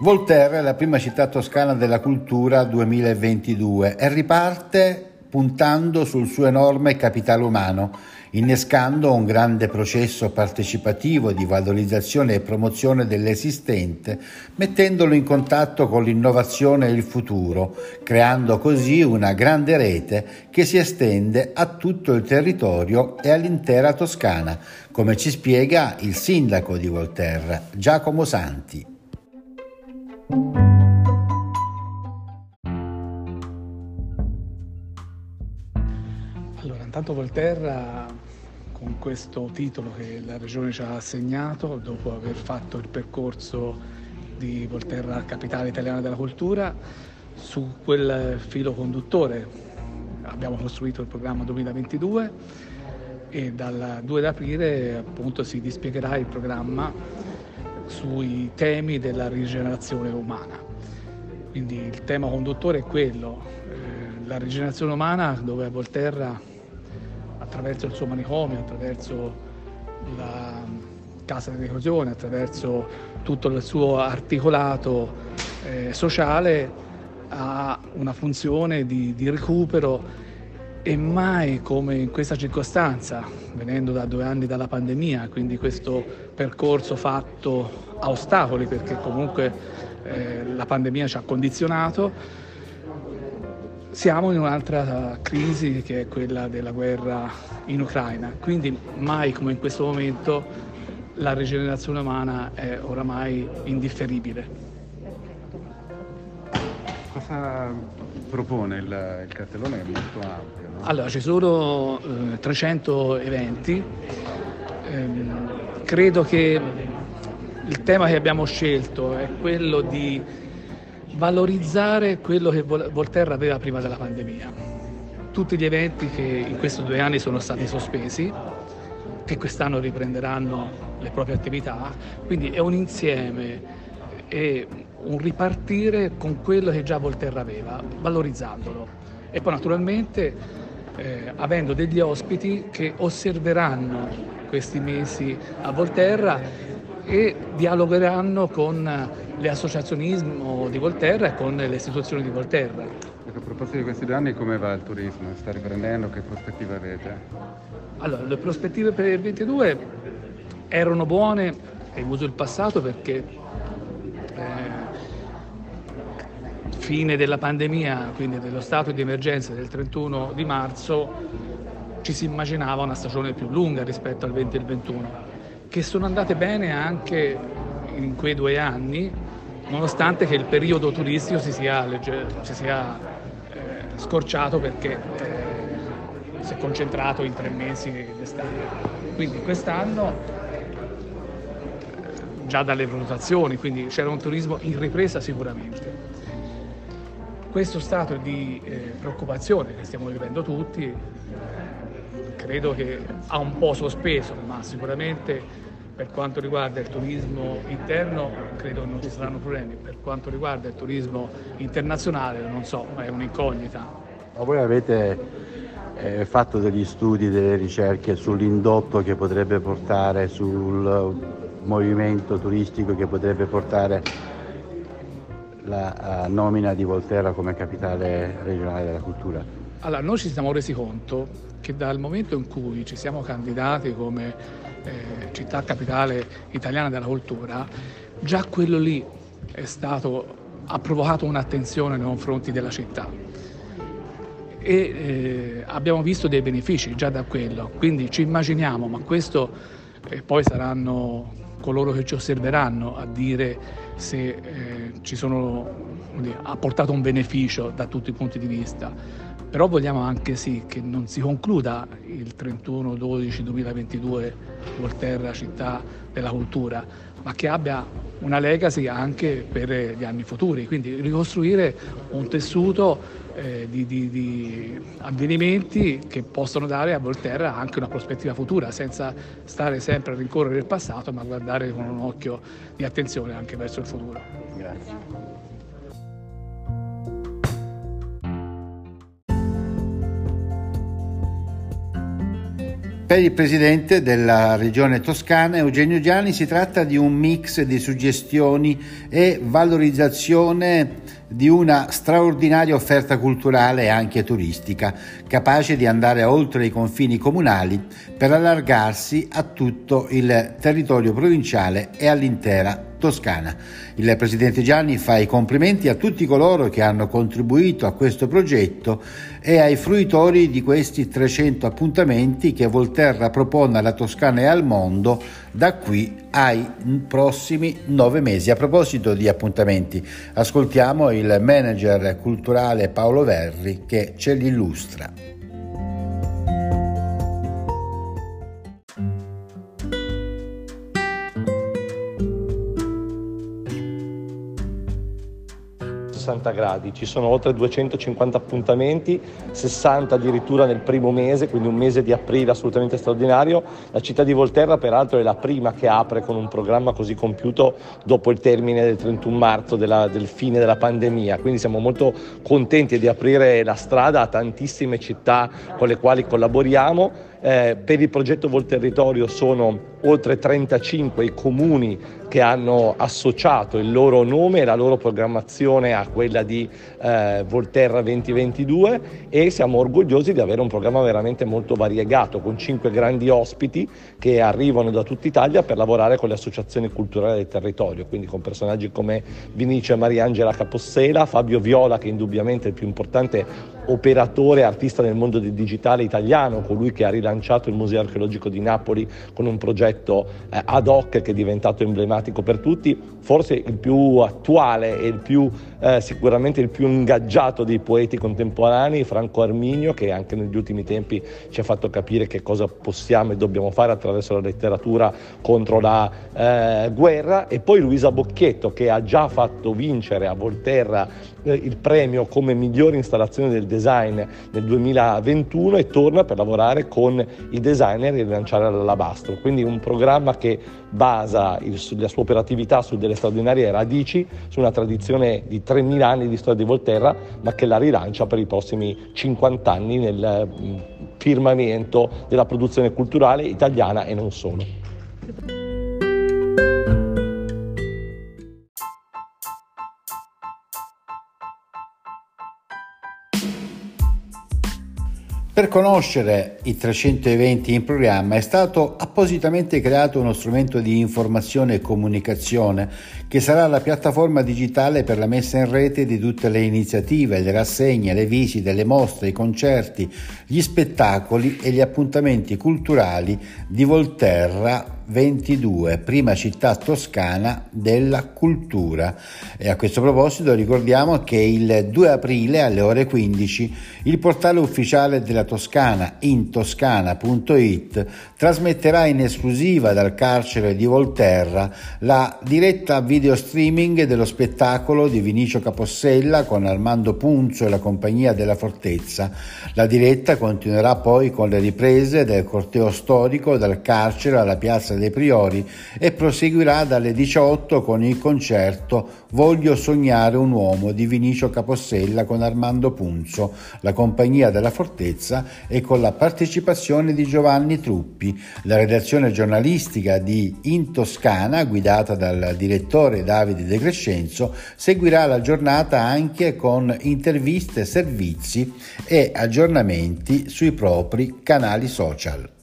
Voltaire è la prima città toscana della cultura 2022 e riparte puntando sul suo enorme capitale umano, innescando un grande processo partecipativo di valorizzazione e promozione dell'esistente, mettendolo in contatto con l'innovazione e il futuro, creando così una grande rete che si estende a tutto il territorio e all'intera Toscana, come ci spiega il sindaco di Volterra, Giacomo Santi. Intanto Volterra con questo titolo che la Regione ci ha assegnato, dopo aver fatto il percorso di Volterra Capitale Italiana della Cultura, su quel filo conduttore abbiamo costruito il programma 2022 e dal 2 aprile appunto si dispiegherà il programma sui temi della rigenerazione umana. Quindi il tema conduttore è quello, eh, la rigenerazione umana dove Volterra attraverso il suo manicomio, attraverso la casa di reclusione, attraverso tutto il suo articolato eh, sociale ha una funzione di, di recupero e mai come in questa circostanza, venendo da due anni dalla pandemia, quindi questo percorso fatto a ostacoli perché comunque eh, la pandemia ci ha condizionato, siamo in un'altra crisi che è quella della guerra in Ucraina, quindi mai come in questo momento la rigenerazione umana è oramai indifferibile. Cosa propone il, il cartellone è molto ampio? Allora, ci sono eh, 300 eventi. Ehm, credo che il tema che abbiamo scelto è quello di valorizzare quello che Volterra aveva prima della pandemia. Tutti gli eventi che in questi due anni sono stati sospesi, che quest'anno riprenderanno le proprie attività, quindi è un insieme e un ripartire con quello che già Volterra aveva, valorizzandolo. E poi naturalmente eh, avendo degli ospiti che osserveranno questi mesi a Volterra e dialogheranno con l'associazionismo di Volterra e con le istituzioni di Volterra. Ecco, a proposito di questi due anni, come va il turismo? Sta riprendendo? Che prospettive avete? Allora, le prospettive per il 22 erano buone, e uso il passato perché eh, fine della pandemia, quindi dello stato di emergenza del 31 di marzo, ci si immaginava una stagione più lunga rispetto al 20 e il 21, che sono andate bene anche in quei due anni, nonostante che il periodo turistico si sia, si sia eh, scorciato perché eh, si è concentrato in tre mesi d'estate. Quindi quest'anno già dalle valutazioni, quindi c'era un turismo in ripresa sicuramente. Questo stato di eh, preoccupazione che stiamo vivendo tutti credo che ha un po' sospeso, ma sicuramente per quanto riguarda il turismo interno credo non ci saranno problemi, per quanto riguarda il turismo internazionale non so, è un'incognita. Ma voi avete eh, fatto degli studi, delle ricerche sull'indotto che potrebbe portare, sul movimento turistico che potrebbe portare la uh, nomina di Volterra come capitale regionale della cultura? Allora, noi ci siamo resi conto che dal momento in cui ci siamo candidati come eh, città capitale italiana della cultura, già quello lì stato, ha provocato un'attenzione nei confronti della città e eh, abbiamo visto dei benefici già da quello, quindi ci immaginiamo, ma questo eh, poi saranno coloro che ci osserveranno a dire se eh, sono, dire, ha portato un beneficio da tutti i punti di vista. Però vogliamo anche sì che non si concluda il 31-12-2022 Volterra città della cultura, ma che abbia una legacy anche per gli anni futuri, quindi ricostruire un tessuto eh, di, di, di, avvenimenti che possono dare a Volterra anche una prospettiva futura, senza stare sempre a rincorrere il passato, ma guardare con un occhio di attenzione anche verso il futuro. Grazie. Per il presidente della regione toscana Eugenio Gianni si tratta di un mix di suggestioni e valorizzazione di una straordinaria offerta culturale e anche turistica, capace di andare oltre i confini comunali per allargarsi a tutto il territorio provinciale e all'intera Toscana. Il presidente Gianni fa i complimenti a tutti coloro che hanno contribuito a questo progetto e ai fruitori di questi 300 appuntamenti che Volterra propone alla Toscana e al mondo da qui ai prossimi nove mesi. A proposito di appuntamenti, ascoltiamo il manager culturale Paolo Verri che ce li illustra. 360 gradi, ci sono oltre 250 appuntamenti, 60 addirittura nel primo mese, quindi un mese di aprile assolutamente straordinario. La città di Volterra peraltro è la prima che apre con un programma così compiuto dopo il termine del 31 marzo della, del fine della pandemia, quindi siamo molto contenti di aprire la strada a tantissime città con le quali collaboriamo. Eh, per il progetto Vol Territorio sono oltre 35 i comuni che hanno associato il loro nome e la loro programmazione a quella di eh, Volterra 2022 e siamo orgogliosi di avere un programma veramente molto variegato con cinque grandi ospiti che arrivano da tutta Italia per lavorare con le associazioni culturali del territorio, quindi con personaggi come Vinicio e Mariangela Capossela, Fabio Viola che indubbiamente è il più importante operatore artista nel mondo del digitale italiano, colui che ha rilanciato il Museo archeologico di Napoli con un progetto eh, ad hoc che è diventato emblematico per tutti, forse il più attuale e il più, eh, sicuramente il più ingaggiato dei poeti contemporanei, Franco Arminio, che anche negli ultimi tempi ci ha fatto capire che cosa possiamo e dobbiamo fare attraverso la letteratura contro la eh, guerra, e poi Luisa Bocchietto che ha già fatto vincere a Volterra eh, il premio come migliore installazione del design nel 2021 e torna per lavorare con i designer e rilanciare l'alabastro. Quindi un programma che basa il, la sua operatività su delle straordinarie radici, su una tradizione di 3.000 anni di storia di Volterra, ma che la rilancia per i prossimi 50 anni nel mm, firmamento della produzione culturale italiana e non solo. Per conoscere i 300 eventi in programma è stato appositamente creato uno strumento di informazione e comunicazione che sarà la piattaforma digitale per la messa in rete di tutte le iniziative, le rassegne, le visite, le mostre, i concerti, gli spettacoli e gli appuntamenti culturali di Volterra 22, prima città toscana della cultura. E a questo proposito ricordiamo che il 2 aprile alle ore 15 il portale ufficiale della Toscana intoscana.it trasmetterà in esclusiva dal carcere di Volterra la diretta video streaming dello spettacolo di Vinicio Capossella con Armando Punzo e la compagnia della Fortezza. La diretta continuerà poi con le riprese del corteo storico dal carcere alla piazza dei Priori e proseguirà dalle 18 con il concerto Voglio sognare un uomo di Vinicio Capossella con Armando Punzo, la compagnia della Fortezza e con la partecipazione di Giovanni Truppi. La redazione giornalistica di In Toscana, guidata dal direttore Davide De Crescenzo, seguirà la giornata anche con interviste, servizi e aggiornamenti sui propri canali social.